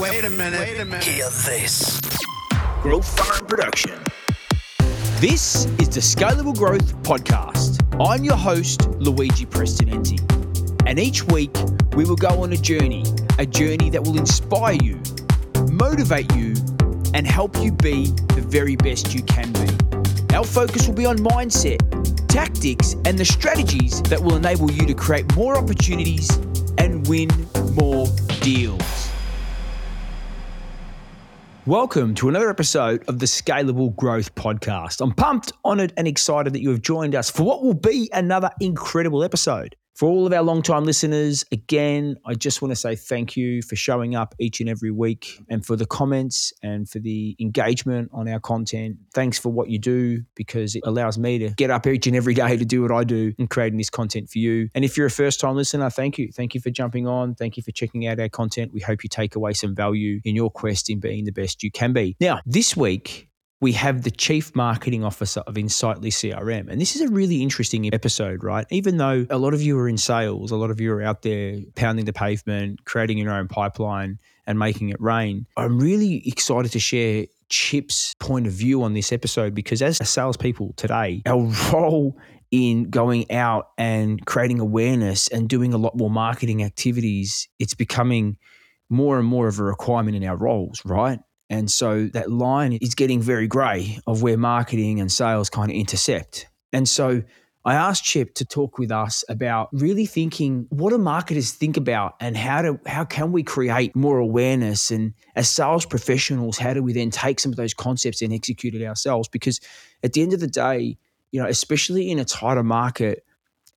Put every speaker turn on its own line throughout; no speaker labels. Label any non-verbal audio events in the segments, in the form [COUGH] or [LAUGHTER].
Wait a minute. Wait a minute.
Hear this. Growth Forum Production. This is the Scalable Growth Podcast. I'm your host, Luigi Prestinenzi. And each week, we will go on a journey, a journey that will inspire you, motivate you, and help you be the very best you can be. Our focus will be on mindset, tactics, and the strategies that will enable you to create more opportunities and win more deals. Welcome to another episode of the Scalable Growth Podcast. I'm pumped, honored, and excited that you have joined us for what will be another incredible episode. For all of our long-time listeners, again, I just want to say thank you for showing up each and every week and for the comments and for the engagement on our content. Thanks for what you do because it allows me to get up each and every day to do what I do and creating this content for you. And if you're a first-time listener, thank you. Thank you for jumping on. Thank you for checking out our content. We hope you take away some value in your quest in being the best you can be. Now, this week, we have the chief marketing officer of Insightly CRM. And this is a really interesting episode, right? Even though a lot of you are in sales, a lot of you are out there pounding the pavement, creating your own pipeline and making it rain. I'm really excited to share Chip's point of view on this episode because as salespeople today, our [LAUGHS] role in going out and creating awareness and doing a lot more marketing activities, it's becoming more and more of a requirement in our roles, right? And so that line is getting very grey of where marketing and sales kind of intersect. And so I asked Chip to talk with us about really thinking what do marketers think about and how do how can we create more awareness and as sales professionals how do we then take some of those concepts and execute it ourselves because at the end of the day you know especially in a tighter market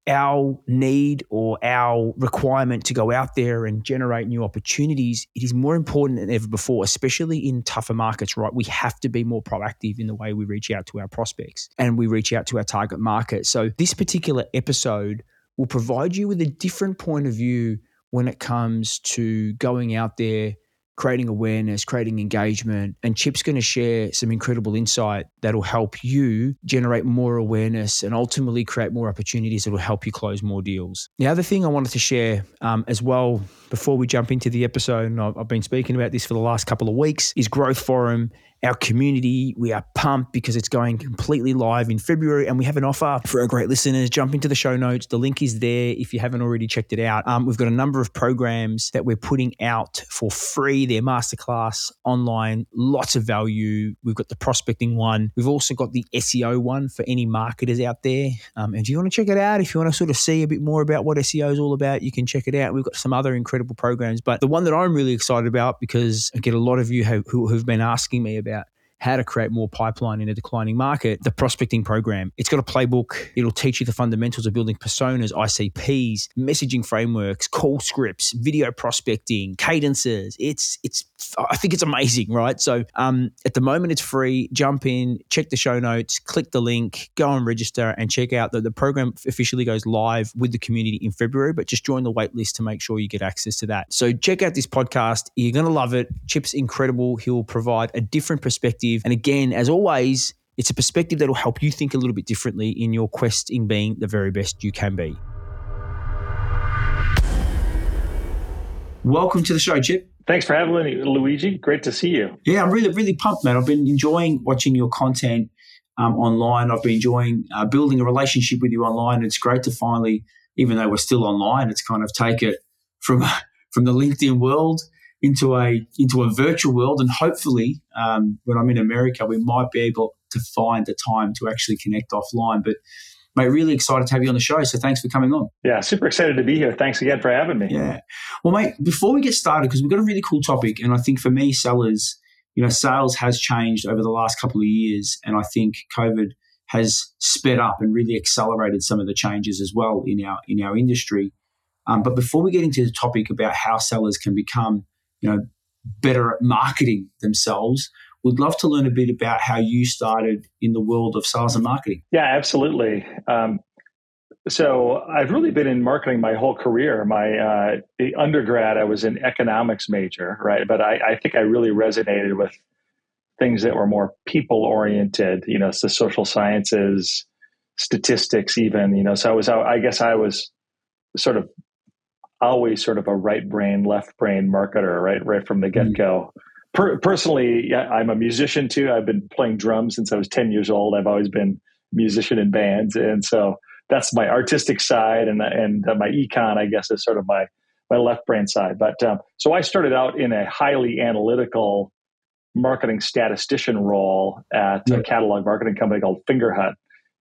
our need or our requirement to go out there and generate new opportunities, it is more important than ever before, especially in tougher markets, right? We have to be more proactive in the way we reach out to our prospects and we reach out to our target market. So, this particular episode will provide you with a different point of view when it comes to going out there creating awareness, creating engagement. And Chip's going to share some incredible insight that'll help you generate more awareness and ultimately create more opportunities that will help you close more deals. The other thing I wanted to share um, as well before we jump into the episode, and I've been speaking about this for the last couple of weeks, is Growth Forum our community. We are pumped because it's going completely live in February and we have an offer for our great listeners. Jump into the show notes. The link is there if you haven't already checked it out. Um, we've got a number of programs that we're putting out for free. They're masterclass online, lots of value. We've got the prospecting one. We've also got the SEO one for any marketers out there. Um, and if you want to check it out, if you want to sort of see a bit more about what SEO is all about, you can check it out. We've got some other incredible programs, but the one that I'm really excited about because I get a lot of you who, who have been asking me about how to create more pipeline in a declining market, the prospecting program. It's got a playbook. It'll teach you the fundamentals of building personas, ICPs, messaging frameworks, call scripts, video prospecting, cadences. It's it's I think it's amazing, right? So um, at the moment it's free. Jump in, check the show notes, click the link, go and register, and check out that the program officially goes live with the community in February. But just join the wait list to make sure you get access to that. So check out this podcast. You're gonna love it. Chip's incredible. He'll provide a different perspective perspective. And again, as always, it's a perspective that will help you think a little bit differently in your quest in being the very best you can be. Welcome to the show, Chip.
Thanks for having me, Luigi. Great to see you.
Yeah, I'm really, really pumped, man. I've been enjoying watching your content um, online. I've been enjoying uh, building a relationship with you online. It's great to finally, even though we're still online, it's kind of take it from [LAUGHS] from the LinkedIn world into a into a virtual world, and hopefully, um, when I'm in America, we might be able to find the time to actually connect offline. But mate, really excited to have you on the show. So thanks for coming on.
Yeah, super excited to be here. Thanks again for having me.
Yeah. Well, mate, before we get started, because we've got a really cool topic, and I think for me, sellers, you know, sales has changed over the last couple of years, and I think COVID has sped up and really accelerated some of the changes as well in our in our industry. Um, but before we get into the topic about how sellers can become you know, better at marketing themselves. We'd love to learn a bit about how you started in the world of sales and marketing.
Yeah, absolutely. Um, so I've really been in marketing my whole career. My uh, undergrad, I was an economics major, right? But I, I think I really resonated with things that were more people oriented. You know, the social sciences, statistics, even. You know, so I was. I guess I was sort of always sort of a right brain, left brain marketer, right, right from the get go. Per- personally, I'm a musician too. I've been playing drums since I was 10 years old. I've always been musician in bands, and so that's my artistic side, and and my econ, I guess, is sort of my my left brain side. But um, so I started out in a highly analytical marketing statistician role at yeah. a catalog marketing company called Fingerhut.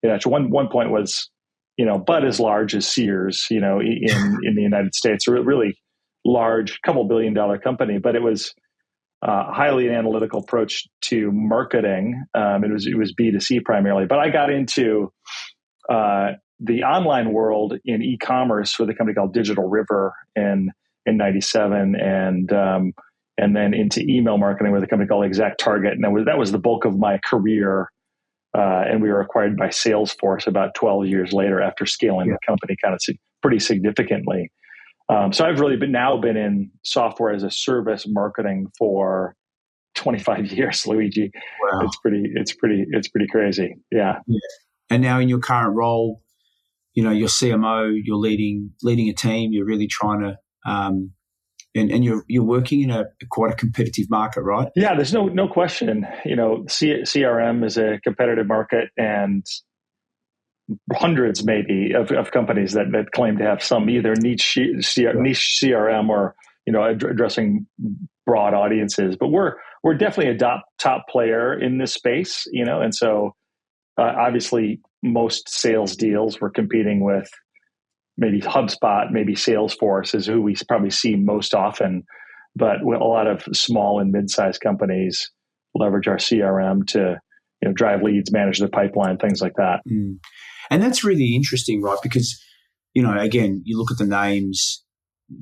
You know, one one point was you know, but as large as Sears, you know, in [LAUGHS] in the United States, a really large, couple billion dollar company. But it was uh, highly analytical approach to marketing. Um, it was it was B two C primarily. But I got into uh, the online world in e-commerce with a company called Digital River in in '97, and um, and then into email marketing with a company called Exact Target, and that was that was the bulk of my career uh, and we were acquired by Salesforce about 12 years later after scaling yeah. the company kind of pretty significantly. Um, so I've really been now been in software as a service marketing for 25 [LAUGHS] years, Luigi. Wow. It's pretty, it's pretty, it's pretty crazy. Yeah. yeah.
And now in your current role, you know, you're CMO, you're leading, leading a team, you're really trying to, um, and, and you're you're working in a quite a competitive market, right?
Yeah, there's no no question. You know, C- CRM is a competitive market, and hundreds maybe of, of companies that, that claim to have some either niche niche CRM or you know addressing broad audiences. But we're we're definitely a top top player in this space, you know, and so uh, obviously most sales deals we're competing with maybe HubSpot, maybe Salesforce is who we probably see most often. But a lot of small and mid-sized companies leverage our CRM to you know drive leads, manage the pipeline, things like that. Mm.
And that's really interesting, right? Because you know, again, you look at the names.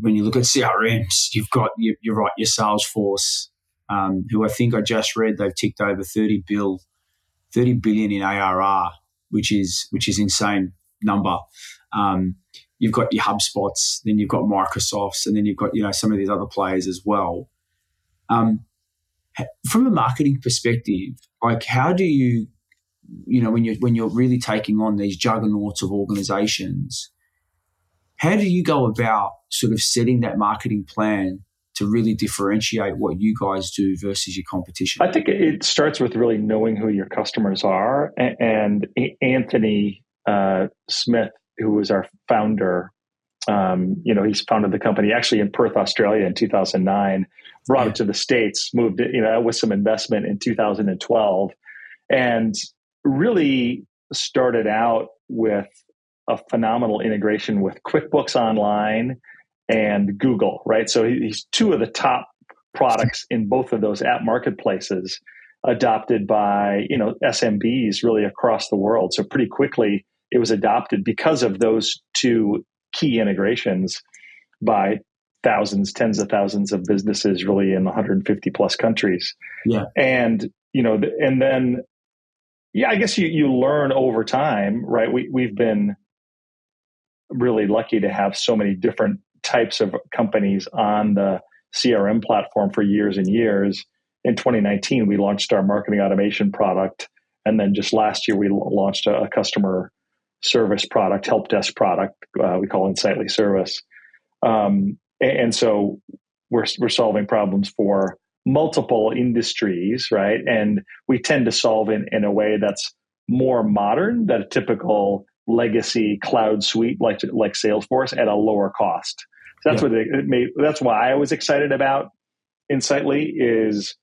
When you look at CRMs, you've got you're right, your Salesforce, um, who I think I just read they've ticked over thirty bill, thirty billion in ARR, which is which is insane number. Um, you've got your HubSpots, then you've got Microsofts, and then you've got you know some of these other players as well. Um, from a marketing perspective, like how do you, you know, when you're when you're really taking on these juggernauts of organizations, how do you go about sort of setting that marketing plan to really differentiate what you guys do versus your competition?
I think it starts with really knowing who your customers are. And Anthony uh, Smith who was our founder, um, you know, he's founded the company actually in Perth, Australia in 2009, brought yeah. it to the States, moved it, you know, with some investment in 2012, and really started out with a phenomenal integration with QuickBooks Online and Google, right? So he's two of the top products in both of those app marketplaces adopted by, you know, SMBs really across the world. So pretty quickly, it was adopted because of those two key integrations by thousands, tens of thousands of businesses really in 150 plus countries.
Yeah.
And, you know, and then, yeah, I guess you, you learn over time, right? We, we've been really lucky to have so many different types of companies on the CRM platform for years and years. In 2019, we launched our marketing automation product. And then just last year, we launched a, a customer service product, help desk product. Uh, we call Insightly Service, um, and, and, so we're we're solving problems for multiple industries, right? And we tend to solve in in a way that's more modern than a typical legacy cloud suite like like Salesforce at a lower cost. So that's yeah. what it, it made. That's why I was excited about Insightly is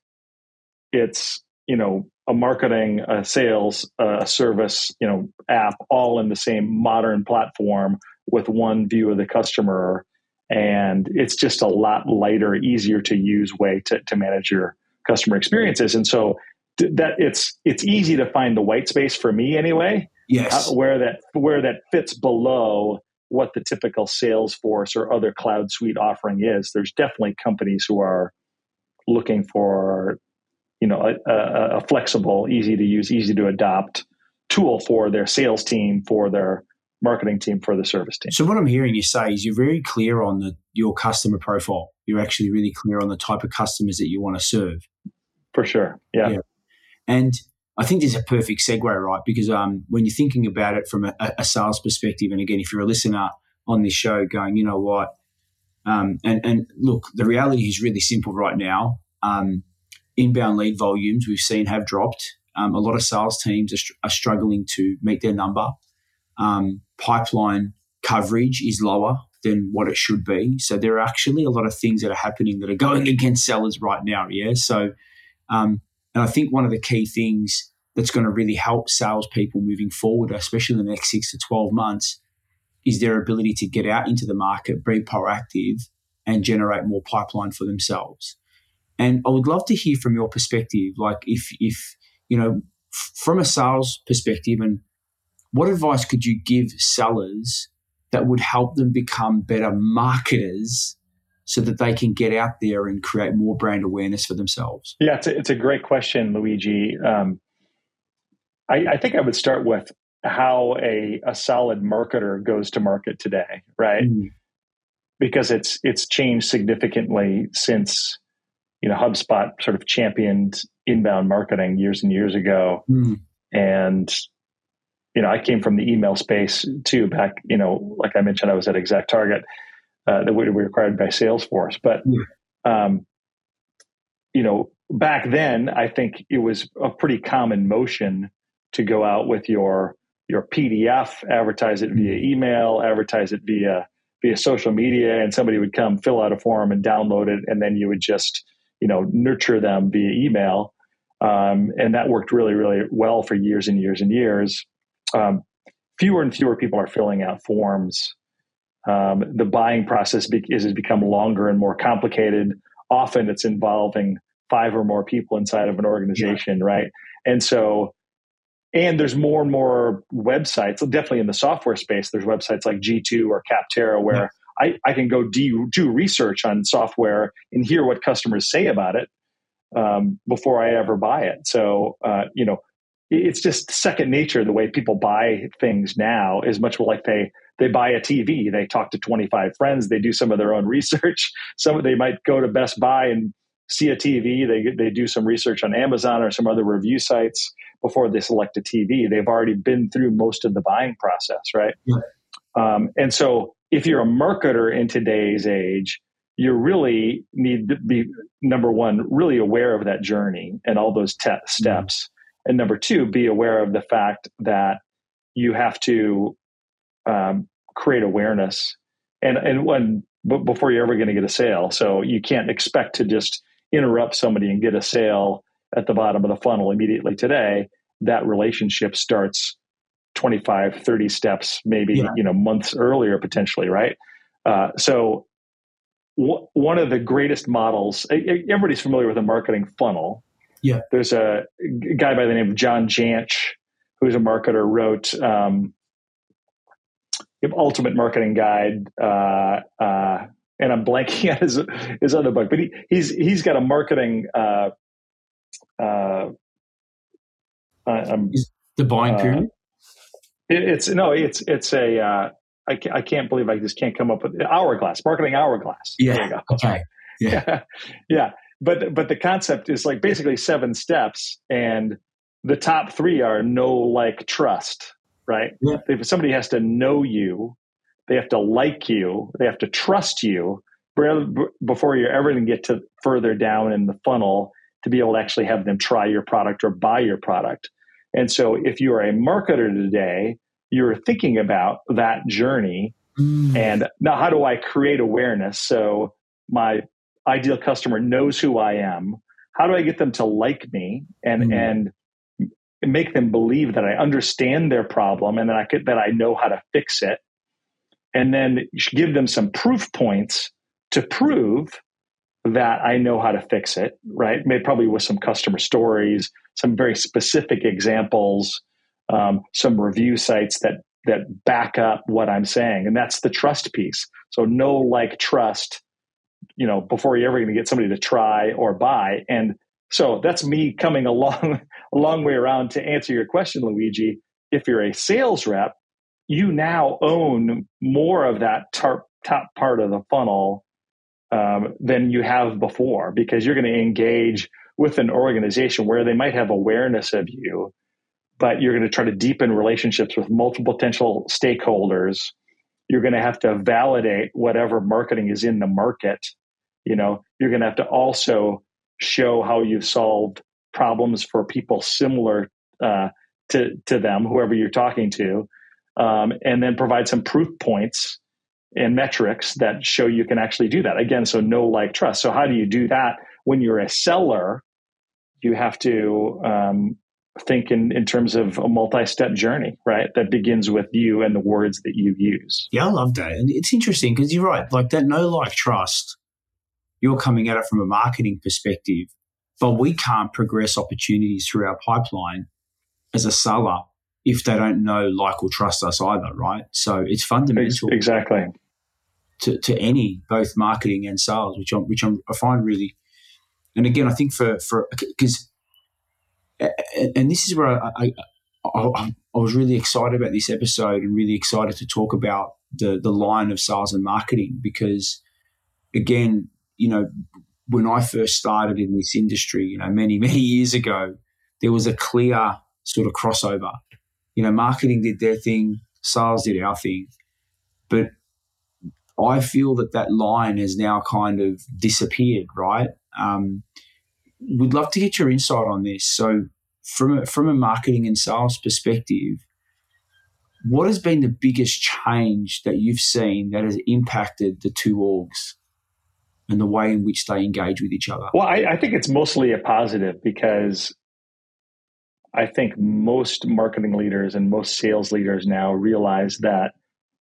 it's you know a marketing, a sales, a service, you know, app all in the same modern platform with one view of the customer. And it's just a lot lighter, easier to use way to, to manage your customer experiences. And so that it's it's easy to find the white space for me anyway.
Yes,
uh, where that where that fits below what the typical Salesforce or other cloud suite offering is. There's definitely companies who are looking for you know a, a, a flexible, easy to use, easy to adopt tool for their sales team, for their marketing team, for the service team.
So what I'm hearing you say is you're very clear on the your customer profile. You're actually really clear on the type of customers that you want to serve.
For sure, yeah. yeah.
And I think there's a perfect segue, right? Because um, when you're thinking about it from a, a, sales perspective, and again, if you're a listener on this show going, you know what, Um, and, and look, the reality is really simple right now. Um, inbound lead volumes we've seen have dropped. Um, a lot of sales teams are, str- are, struggling to meet their number. Um, pipeline coverage is lower than what it should be. So there are actually a lot of things that are happening that are going [LAUGHS] against sellers right now. Yeah. So, um, and I think one of the key things that's going to really help salespeople moving forward, especially in the next six to 12 months, is their ability to get out into the market, be proactive, and generate more pipeline for themselves. And I would love to hear from your perspective, like if if you know from a sales perspective, and what advice could you give sellers that would help them become better marketers so that they can get out there and create more brand awareness for themselves?
Yeah, it's a, it's a great question, Luigi. Um, I, I, think I would start with how a, a solid marketer goes to market today, right? Mm. Because it's it's changed significantly since you know HubSpot sort of championed inbound marketing years and years ago, mm. and you know I came from the email space too. Back you know, like I mentioned, I was at Exact Target uh, that be required by Salesforce, but mm. um, you know back then I think it was a pretty common motion to go out with your your PDF, advertise it via mm-hmm. email, advertise it via via social media, and somebody would come fill out a form and download it, and then you would just you know nurture them via email, um, and that worked really really well for years and years and years. Um, fewer and fewer people are filling out forms. Um, the buying process be- is, has become longer and more complicated. Often, it's involving five or more people inside of an organization, yeah. right? And so and there's more and more websites definitely in the software space there's websites like g2 or capterra where yeah. I, I can go do, do research on software and hear what customers say about it um, before i ever buy it so uh, you know it's just second nature the way people buy things now is much more like they they buy a tv they talk to 25 friends they do some of their own [LAUGHS] research some they might go to best buy and see a tv they, they do some research on amazon or some other review sites before they select a TV. They've already been through most of the buying process, right? Yeah. Um, and so if you're a marketer in today's age, you really need to be number one, really aware of that journey and all those te- mm-hmm. steps. And number two, be aware of the fact that you have to um, create awareness and and when b- before you're ever going to get a sale. So you can't expect to just interrupt somebody and get a sale at the bottom of the funnel immediately today, that relationship starts 25, 30 steps, maybe, yeah. you know, months earlier potentially, right? Uh, so w- one of the greatest models, everybody's familiar with a marketing funnel.
Yeah.
There's a guy by the name of John Jantsch, who's a marketer, wrote um, Ultimate Marketing Guide, uh, uh, and I'm blanking [LAUGHS] on his his other book, but he, he's he's got a marketing uh, uh,
I'm, the buying uh, period.
It, it's no, it's it's a. Uh, I, I can't believe I just can't come up with hourglass marketing hourglass.
Yeah. Okay.
Yeah. [LAUGHS] yeah. But but the concept is like basically seven steps, and the top three are know, like, trust. Right. Yeah. If somebody has to know you, they have to like you, they have to trust you before you're ever going to get to further down in the funnel to be able to actually have them try your product or buy your product. And so if you are a marketer today, you're thinking about that journey mm. and now how do I create awareness so my ideal customer knows who I am? How do I get them to like me and mm. and make them believe that I understand their problem and that I could that I know how to fix it? And then give them some proof points to prove that I know how to fix it, right? Maybe probably with some customer stories, some very specific examples, um, some review sites that that back up what I'm saying, and that's the trust piece. So know like, trust, you know, before you're ever going to get somebody to try or buy. And so that's me coming [LAUGHS] a long, a long way around to answer your question, Luigi. If you're a sales rep, you now own more of that tar- top part of the funnel um, than you have before because you're going to engage with an organization where they might have awareness of you, but you're going to try to deepen relationships with multiple potential stakeholders you're going to have to validate whatever marketing is in the market. You know, you're going to have to also show how you've solved problems for people similar uh, to to them, whoever you're talking to, um, and then provide some proof points and metrics that show you can actually do that. Again, so know like trust. So how do you do that when you're a seller? You have to um, think in, in terms of a multi-step journey, right? That begins with you and the words that you use.
Yeah, I love that. And it's interesting because you're right. Like that know like trust, you're coming at it from a marketing perspective, but we can't progress opportunities through our pipeline as a seller if they don't know, like, or trust us either, right? So it's fundamental.
Exactly.
To, to any, both marketing and sales, which, I'm, which I'm, I find really, and again, I think for, for, because and this is where I, I, I, I, was really excited about this episode and really excited to talk about the the line of sales and marketing because again, you know, when I first started in this industry, you know, many [LAUGHS] many years ago, there was a clear sort of crossover. You know, marketing did their thing, sales did our thing, but I feel that that line has now kind of disappeared, right? Um, would love to get your insight on this. So, from a, from a marketing and sales perspective, what has been the biggest change that you've seen that has impacted the two orgs and the way in which they engage with each other?
Well, I, I think it's mostly a positive because I think most marketing leaders and most sales leaders now realize that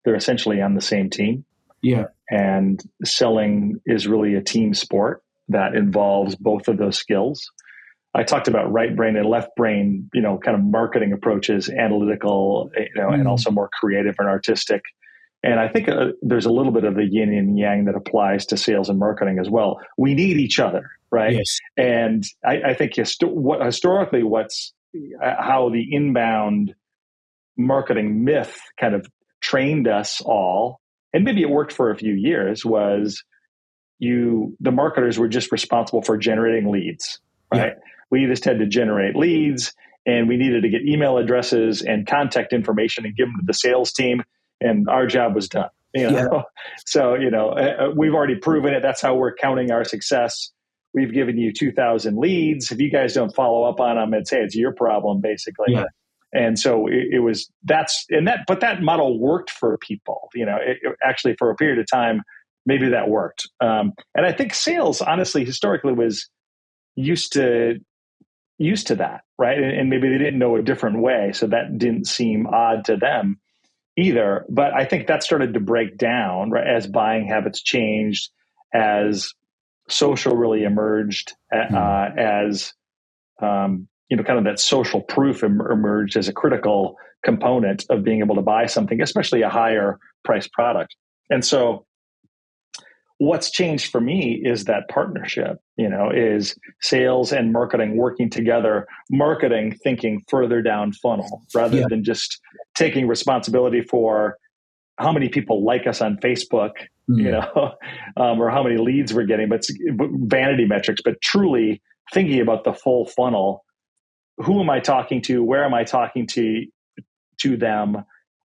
they're essentially on the same team.
Yeah.
And selling is really a team sport that involves both of those skills. I talked about right brain and left brain, you know, kind of marketing approaches, analytical, you know, mm. and also more creative and artistic. And I think uh, there's a little bit of the yin and yang that applies to sales and marketing as well. We need each other, right?
Yes.
And I, I think histo- what, historically, what's uh, how the inbound marketing myth kind of trained us all, and maybe it worked for a few years, was you the marketers were just responsible for generating leads, right? Yeah. We just had to generate leads and we needed to get email addresses and contact information and give them to the sales team and our job was done. You know? Yeah. [LAUGHS] So, you know, uh, uh, we've already proven it. That's how we're counting our success. We've given you 2,000 leads. If you guys don't follow up on them, it's, hey, it's your problem, basically. Yeah. And so it, it, was that's and that, but that model worked for people. You know, it, it actually for a period of time, maybe that worked. Um, and I think sales, honestly, historically was used to used to that, right? And, and, maybe they didn't know a different way, so that didn't seem odd to them either. But I think that started to break down right, as buying habits changed, as social really emerged, mm-hmm. uh, as um, you know, kind of that social proof em- emerged as a critical component of being able to buy something, especially a higher price product. And so what's changed for me is that partnership you know is sales and marketing working together marketing thinking further down funnel rather yeah. than just taking responsibility for how many people like us on facebook mm. you know [LAUGHS] um, or how many leads we're getting but vanity metrics but truly thinking about the full funnel who am i talking to where am i talking to to them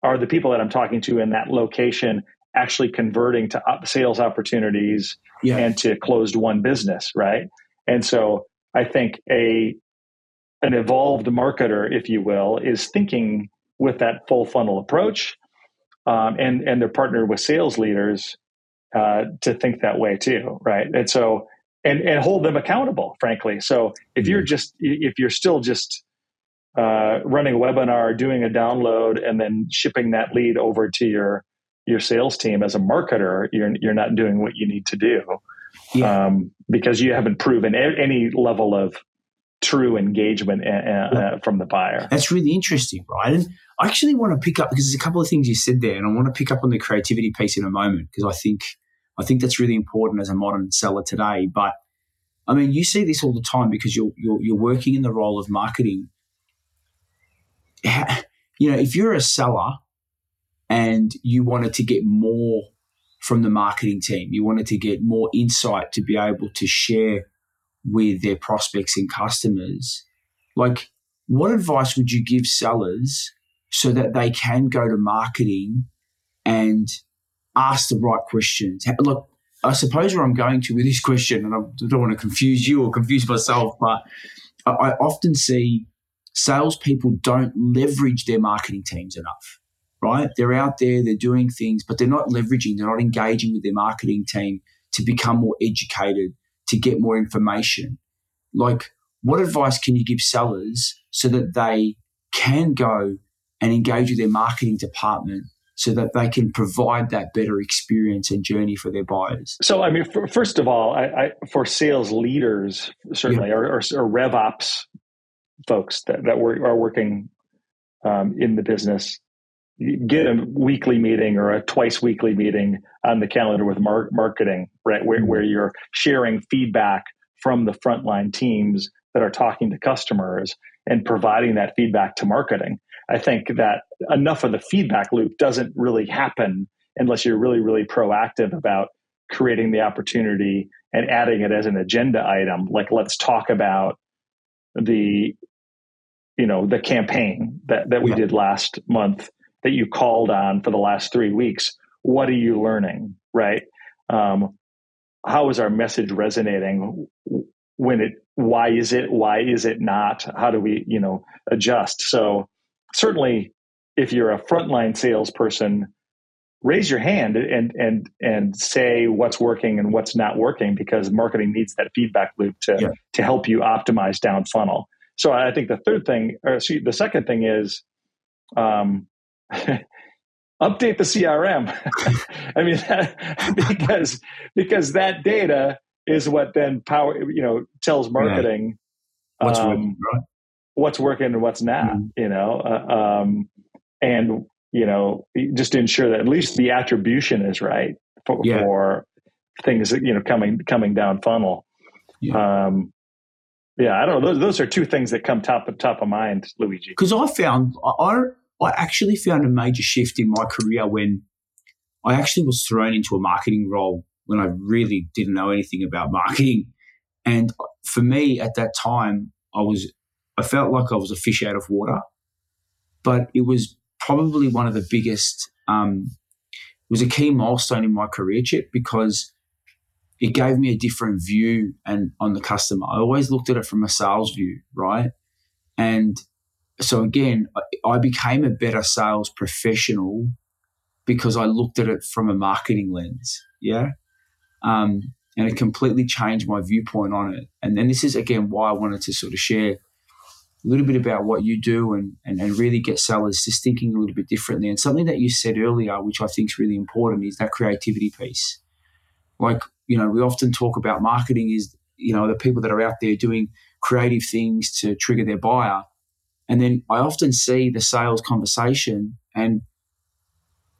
are the people that i'm talking to in that location actually converting to sales opportunities yeah. and to closed won business, right? And so I think a an evolved marketer, if you will, is thinking with that full funnel approach, um, and and they're partnered with sales leaders uh, to think that way too, right? And so and and hold them accountable, frankly. So if you're mm-hmm. just if you're still just uh, running a webinar, doing a download, and then shipping that lead over to your your sales team as a marketer, you're you're not doing what you need to do yeah. um, because you haven't proven any level of true engagement uh, uh, from the buyer.
That's really interesting, right? And I actually want to pick up because there's a couple of things you said there, and I want to pick up on the creativity piece in a moment because I think I think that's really important as a modern seller today. But I mean, you see this all the time because you're you're, you're working in the role of marketing. You know, if you're a seller and you wanted to get more from the marketing team. You wanted to get more insight to be able to share with their prospects and customers. Like, what advice would you give sellers so that they can go to marketing and ask the right questions. Look, I suppose where I'm going to with this [LAUGHS] question, and I don't want to confuse you or confuse myself, but I often see salespeople don't leverage their marketing teams enough, right? They're out there, they're doing things, but they're not leveraging, they're not engaging with their marketing team to become more educated, to get more information. Like, what advice can you give sellers so that they can go and engage with their marketing department so that they can provide that better experience and journey for their buyers?
So, I mean, for, first of all, I, I, for sales leaders, certainly, yeah. or, or, or RevOps folks that, that were, are working um, in the business, get a weekly meeting or a twice weekly meeting on the calendar with mar- marketing, right? Where, where you're sharing feedback from the frontline teams that are talking to customers and providing that feedback to marketing. I think that enough of the feedback loop doesn't really happen unless you're really, really proactive about creating the opportunity and adding it as an agenda item. Like, let's talk about the, you know, the campaign that, that we did last month that you called on for the last three weeks. What are you learning? Right. Um, how is our message resonating when it why is it why is it not how do we you know adjust so certainly if you're a frontline salesperson raise your hand and and and say what's working and what's not working because marketing needs that feedback loop to yeah. to help you optimize down funnel so i think the third thing or see, the second thing is um, [LAUGHS] update the crm [LAUGHS] i mean [LAUGHS] because because that data is what then power you know tells marketing
right. what's um, working, right?
what's working and what's not. Mm-hmm. You know, uh, um, and you know just to ensure that at least the attribution is right for, yeah. for things you know coming coming down funnel. Yeah. Um, yeah, I don't know. Those, those are two things that come top of top of mind, Luigi.
Because I found I I actually found a major shift in my career when I actually was thrown into a marketing role when I really didn't know anything about marketing. And for me at that time, I was, I felt like I was a fish out of water, but it was probably one of the biggest, um, it was a key milestone in my career, Chip, because it gave me a different view and on the customer. I always looked at it from a sales view, right? And so again, I became a better sales professional because I looked at it from a marketing lens. Yeah. Um, and it completely changed my viewpoint on it. And then this is again why I wanted to sort of share a little bit about what you do and, and, and really get sellers just thinking a little bit differently. And something that you said earlier, which I think is really important, is that creativity piece. Like, you know, we often talk about marketing is, you know, the people that are out there doing creative things to trigger their buyer. And then I often see the sales conversation and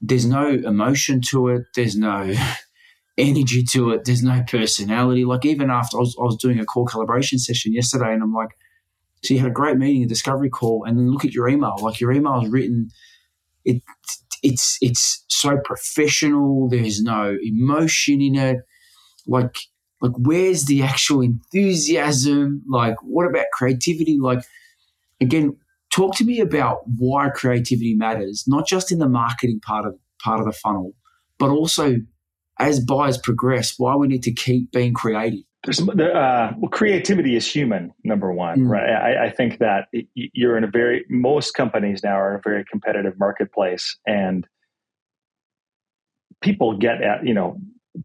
there's no emotion to it. There's no [LAUGHS] energy to it. There's no personality. Like even after I was, I was doing a call calibration session yesterday, and I'm like, so you had a great meeting, a discovery call, and then look at your email. Like your email is written, it it's it's so professional. There's no emotion in it. Like like where's the actual enthusiasm? Like what about creativity? Like again, talk to me about why creativity matters, not just in the marketing part of part of the funnel, but also as buyers progress, why we need to keep being creative.
There's, uh, well, creativity is human, number one, mm. right? I, I, think that you're in a very, most companies now are in a very competitive marketplace and people get at, you know,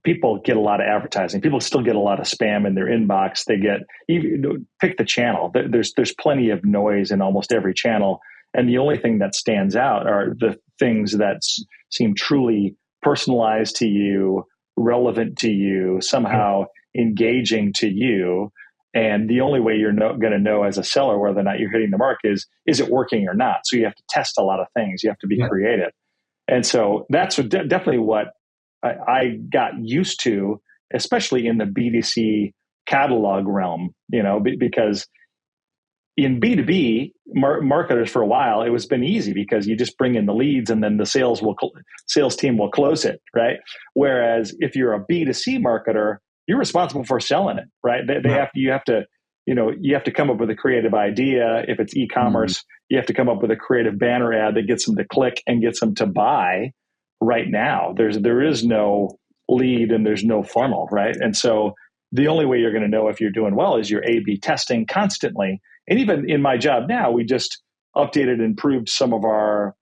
people get a lot of advertising. People still get a lot of spam in their inbox. They get, even, pick the channel. There's, there's plenty of noise in almost every channel. And the only thing that stands out are the things that seem truly personalized to you, relevant to you, somehow engaging to you. And the only way you're no, going to know as a seller whether or not you're hitting the mark is is it working or not. So you have to test a lot of things. You have to be yeah. creative. And so that's de- definitely what I, I got used to, especially in the B2C catalog realm. You know, b- because in B2B mar- marketers for a while, it was been easy because you just bring in the leads and then the sales will cl- sales team will close it, right? Whereas if you're a B2C marketer, you're responsible for selling it, right? They, they have to, you have to, you know, you have to come up with a creative idea. If it's e-commerce, mm-hmm. you have to come up with a creative banner ad that gets them to click and gets them to buy. Right now. There's there is no lead and there's no funnel, right? And so the only way you're going to know if you're doing well is you're A B testing constantly. And even in my job now, we just updated and improved some of our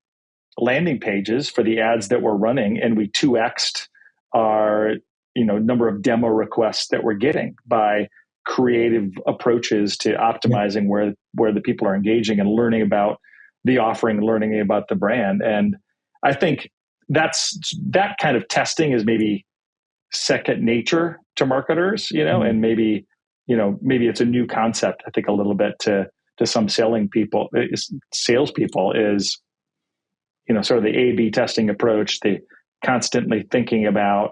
landing pages for the ads that we're running, and we 2xed our you know number of demo requests that we're getting by creative approaches to optimizing where where the people are engaging and learning about the offering, learning about the brand. And I think that's that kind of testing is maybe second nature to marketers, you know, mm-hmm. and maybe you know maybe it's a new concept. I think a little bit to to some selling people, salespeople is you know sort of the A/B testing approach, the constantly thinking about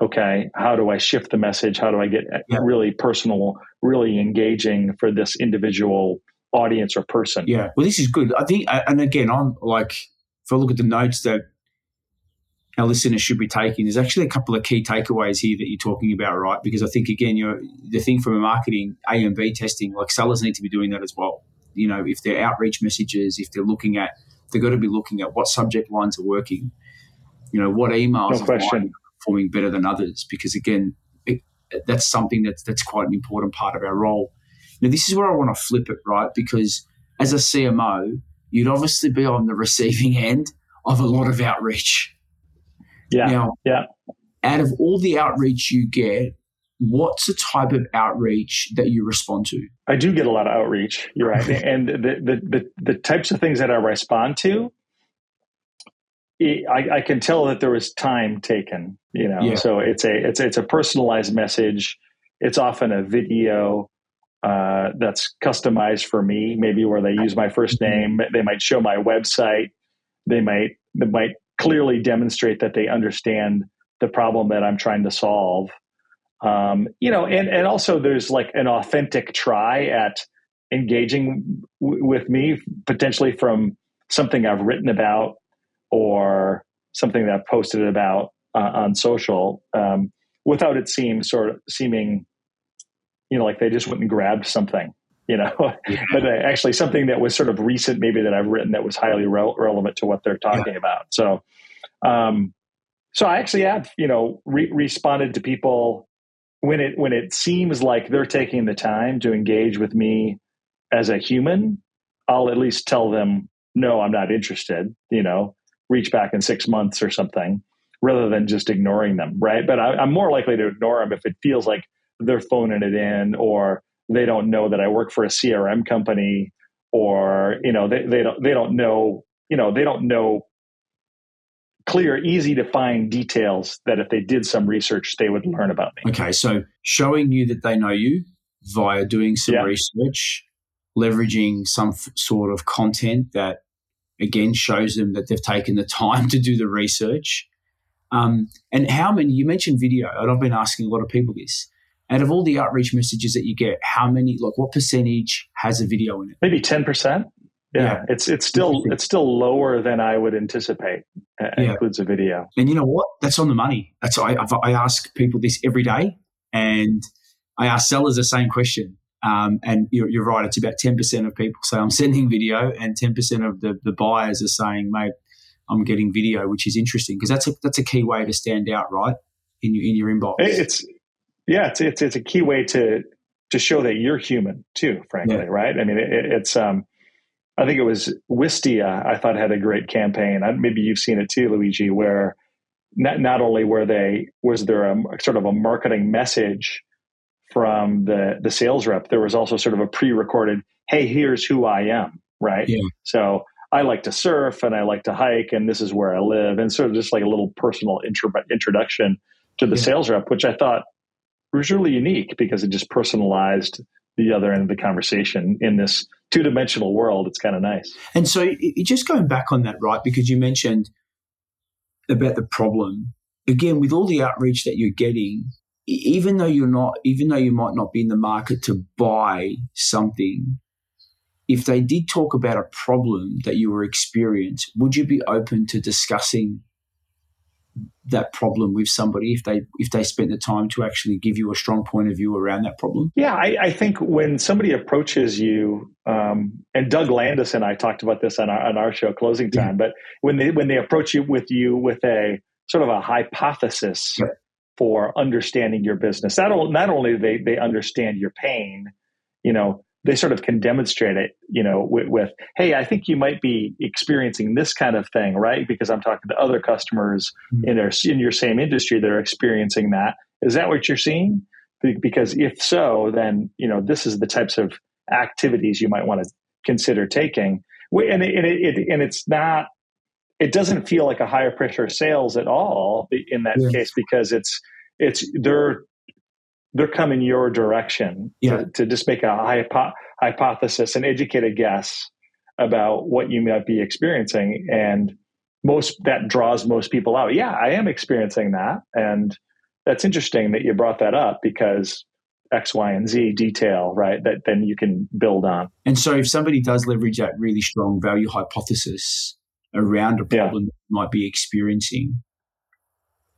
okay, how do I shift the message? How do I get yeah. really personal, really engaging for this individual audience or person?
Yeah, well, this is good. I think, and again, I'm like, if I look at the notes that our listeners should be taking, there's actually a couple of key takeaways here that you're talking about, right? Because I think again, you're the thing from a marketing A and B testing, like sellers need to be doing that as well. You know, if they're outreach messages, if they're looking at, they've got to be looking at what subject lines are working. You know, what emails
no question
performing better than others because again it, that's something that's that's quite an important part of our role now this is where i want to flip it right because as a cmo you'd obviously be on the receiving [LAUGHS] end of a lot of outreach
yeah now yeah
out of all the outreach you get what's the type of outreach that you respond to
i do get a lot of outreach you're right [LAUGHS] and the, the the the types of things that i respond to I, I, can tell that there was time taken, you know. Yeah. So it's a it's it's a personalized message. It's often a video uh, that's customized for me. Maybe where they use my first mm-hmm. name. They might show my website. They might they might clearly demonstrate that they understand the problem that I'm trying to solve. Um, you know, and and also there's like an authentic try at engaging w- with me, potentially from something I've written about or something that I've posted about uh, on social um, without it seem sort of seeming, you know, like they just went and grabbed something, [LAUGHS] you know, yeah. but uh, actually something that was sort of recent, maybe that I've written that was highly re- relevant to what they're talking yeah. about. So, um, so I actually have, you know, re- responded to people when it when it seems like they're taking the time to engage with me as a human. I'll at least tell them, no, I'm not interested. You know, reach back in six months or something rather than just ignoring them, right? But I, am more likely to ignore them if it feels like they're phoning it in or they don't know that I work for a CRM company or, you know, they, they don't, they don't know, you know, they don't know clear, easy to find details that if they did some research, they would learn about me.
Okay. So showing you that they know you via doing some yeah. research, leveraging some f- sort of content that again shows them that they've taken the time [LAUGHS] to do the research. Um, and how many, you mentioned video, and I've been asking a lot of people this. Out of all the outreach messages that you get, how many, like what percentage has a video in it?
Maybe 10%. Yeah, yeah. it's it's still it's still lower than I would anticipate. It yeah. includes a video,
and you know what? That's on the money. That's I, I ask people this every day, and I ask sellers the same question. Um, and you're, you're, right, it's about 10% of people say I'm sending video, and 10% of the, the buyers are saying, mate, I'm getting video, which is interesting because that's a, that's a key way to stand out, right? In your, in your inbox.
It's, yeah, it's, it's, it's a key way to, to show that you're human too, frankly, yeah. right? I mean, it, it's, um, I think it was Wistia, I thought had a great campaign. Maybe you've seen it too, Luigi, where not, not only were they, was there a sort of a marketing message from the the sales rep, there was also sort of a pre-recorded, "Hey, here's who I am," right? Yeah. So I like to surf and I like to hike, and this is where I live, and sort of just like a little personal intro- introduction to the yeah. sales rep, which I thought was really unique because it just personalized the other end of the conversation in this two dimensional world. It's kind of nice.
And so, just going back on that, right? Because you mentioned about the problem again with all the outreach that you're getting even though you're not, even though you might not be in the market to buy something, if they did talk about a problem that you were experiencing, would you be open to discussing that problem with somebody if they if they spent the time to actually give you a strong point of view around that problem?
Yeah, I, I think when somebody approaches you, um, and Doug Landis and I talked about this on our, on our show, Closing Time, yeah. but when they when they approach you with you with a sort of a hypothesis yeah. for understanding your business, not, not only they they understand your pain, you know, they sort of can demonstrate it, you know, with, with, hey, I think you might be experiencing this kind of thing, right? Because I'm talking to other customers mm-hmm. in their in your same industry that are experiencing that. Is that what you're seeing? Because if so, then you know this is the types of activities you might want to consider taking. And it, and, it, and it's not. It doesn't feel like a higher pressure sales at all in that yeah. case because it's it's they're they're coming your direction yeah. to, to, just make a hypo- hypothesis, an educated guess about what you might be experiencing. And most that draws most people out. Yeah, I am experiencing that. And that's interesting that you brought that up because X, Y, and Z detail, right? That then you can build on.
And so if somebody does leverage that really strong value hypothesis around a problem yeah. might be experiencing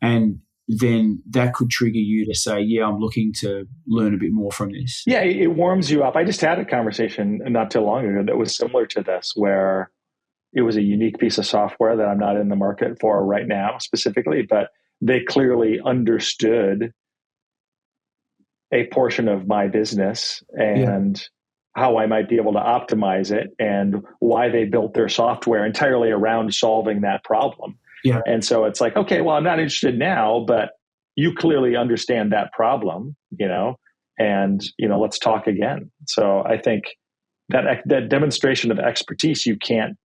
and then that could trigger you to say, yeah, I'm looking to learn a bit more from this.
Yeah, it warms you up. I just had a conversation not too long ago that was similar to this, where it was a unique piece of software that I'm not in the market for right now specifically, but they clearly understood a portion of my business and yeah. how I might be able to optimize it and why they built their software entirely around solving that problem. Yeah. And so it's like, okay, well, I'm not interested now, but you clearly understand that problem, you know, and, you know, let's talk again. So I think that, that demonstration of expertise, you can't,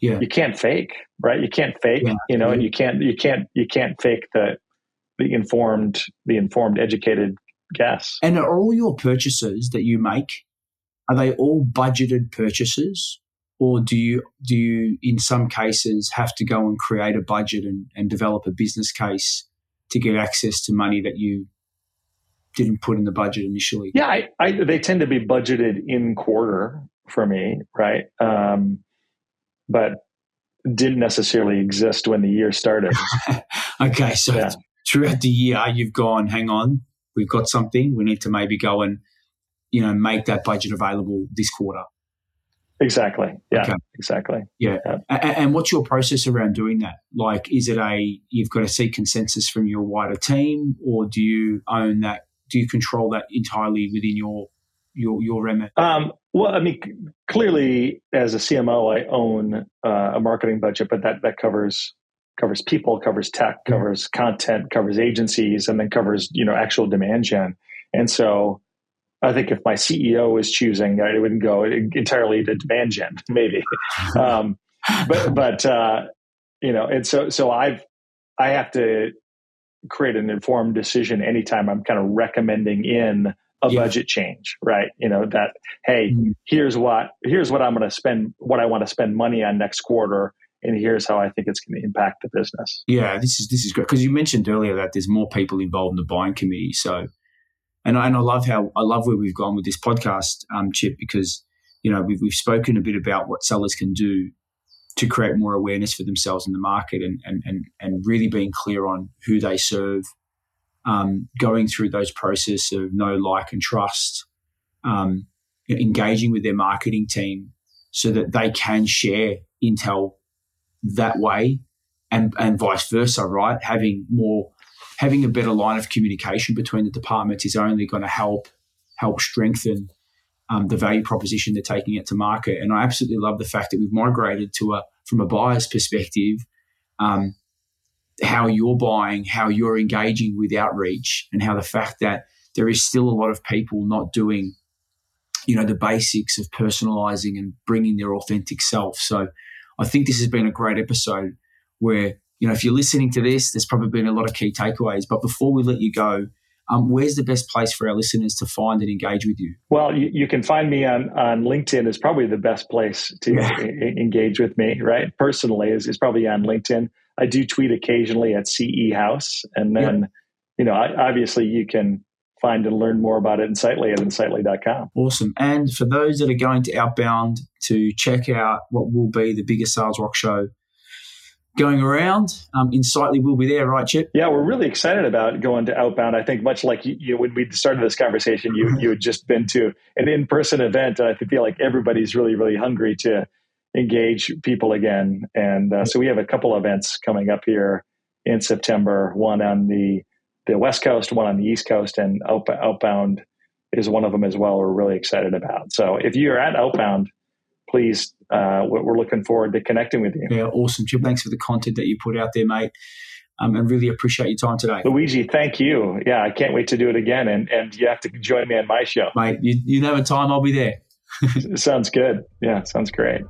yeah. you can't fake, right? You can't fake, yeah. you know, and mm-hmm. you can't, you can't, you can't fake the, the informed, the informed, educated guess.
And are all your purchases that you make, are they all budgeted purchases? Or do you do you in some cases have to go and create a budget and, and develop a business case to get access to money that you didn't put in the budget initially?
Yeah I, I, they tend to be budgeted in quarter for me right? Um, but didn't necessarily exist when the year started. [LAUGHS]
Okay so yeah. throughout the year you've gone hang on we've got something we need to maybe go and you know make that budget available this quarter
Exactly. Yeah. Okay. Exactly.
Yeah. yeah. And, what's your process around doing that? Like, is it a you've got to seek consensus from your wider team, or do you own that? Do you control that entirely within your your your remit?
Um, well, I mean, clearly, as a CMO, I own uh, a marketing budget, but that that covers covers people, covers tech, covers content, covers agencies, and then covers you know actual demand gen. And so I think if my CEO is choosing, it wouldn't go entirely to demand gen, [LAUGHS] maybe. um, but [LAUGHS] but uh, you know, and so so I've I have to create an informed decision anytime I'm kind of recommending in a yeah. budget change, right? You know that hey, mm-hmm. here's what here's what I'm going to spend, what I want to spend money on next quarter, and here's how I think it's going to impact the business.
Yeah, this is this is great because you mentioned earlier that there's more people involved in the buying committee, so and I, and I love how I love where we've gone with this podcast, um, Chip, because you know we've we've spoken a bit about what sellers can do to create more awareness for themselves in the market, and and and, and really being clear on who they serve, um, going through those process of know, like, and trust, um, engaging with their marketing team so that they can share intel that way, and and vice versa, right? Having more having a better line of communication between the departments is only going to help help strengthen um, the value proposition they're taking it to market. And I absolutely love the fact that we've migrated to a from a buyer's perspective, um, how you're buying, how you're engaging with outreach, and how the fact that there is still a lot of people not doing, you know, the basics of personalizing and bringing their authentic self. So I think this has been a great episode where you know, if you're listening to this, there's probably been a lot of key takeaways. But before we let you go, um, where's the best place for our listeners to find and engage with you?
Well, you, you can find me on, on LinkedIn is probably the best place to yeah. [LAUGHS] engage with me, right? Personally is, is probably on LinkedIn. I do tweet occasionally at CE House. And then, yeah. you know, I, obviously you can find and learn more about it Insightly at insightly.com.
Awesome. And for those that are going to Outbound to check out what will be the biggest sales rock show going around. Um, Insightly will be there, right, Chip?
Yeah, we're really excited about going to Outbound. I think much like you, you when we started this conversation, you you had just been to an in person event, and I feel like everybody's really really hungry to engage people again. And uh, so we have a couple events coming up here in September. One on the the West Coast, one on the East Coast, and Outbound is one of them as well. We're really excited about. So if you're at Outbound, please, uh, we're looking forward to connecting with you.
Yeah, awesome, Jim. Thanks for the content that you put out there, mate. Um, and really appreciate your time today.
Luigi, thank you. Yeah, I can't wait to do it again. And, and you have to join me on my show.
Mate, you, you know in time, I'll be there. [LAUGHS]
sounds good. Yeah, sounds great.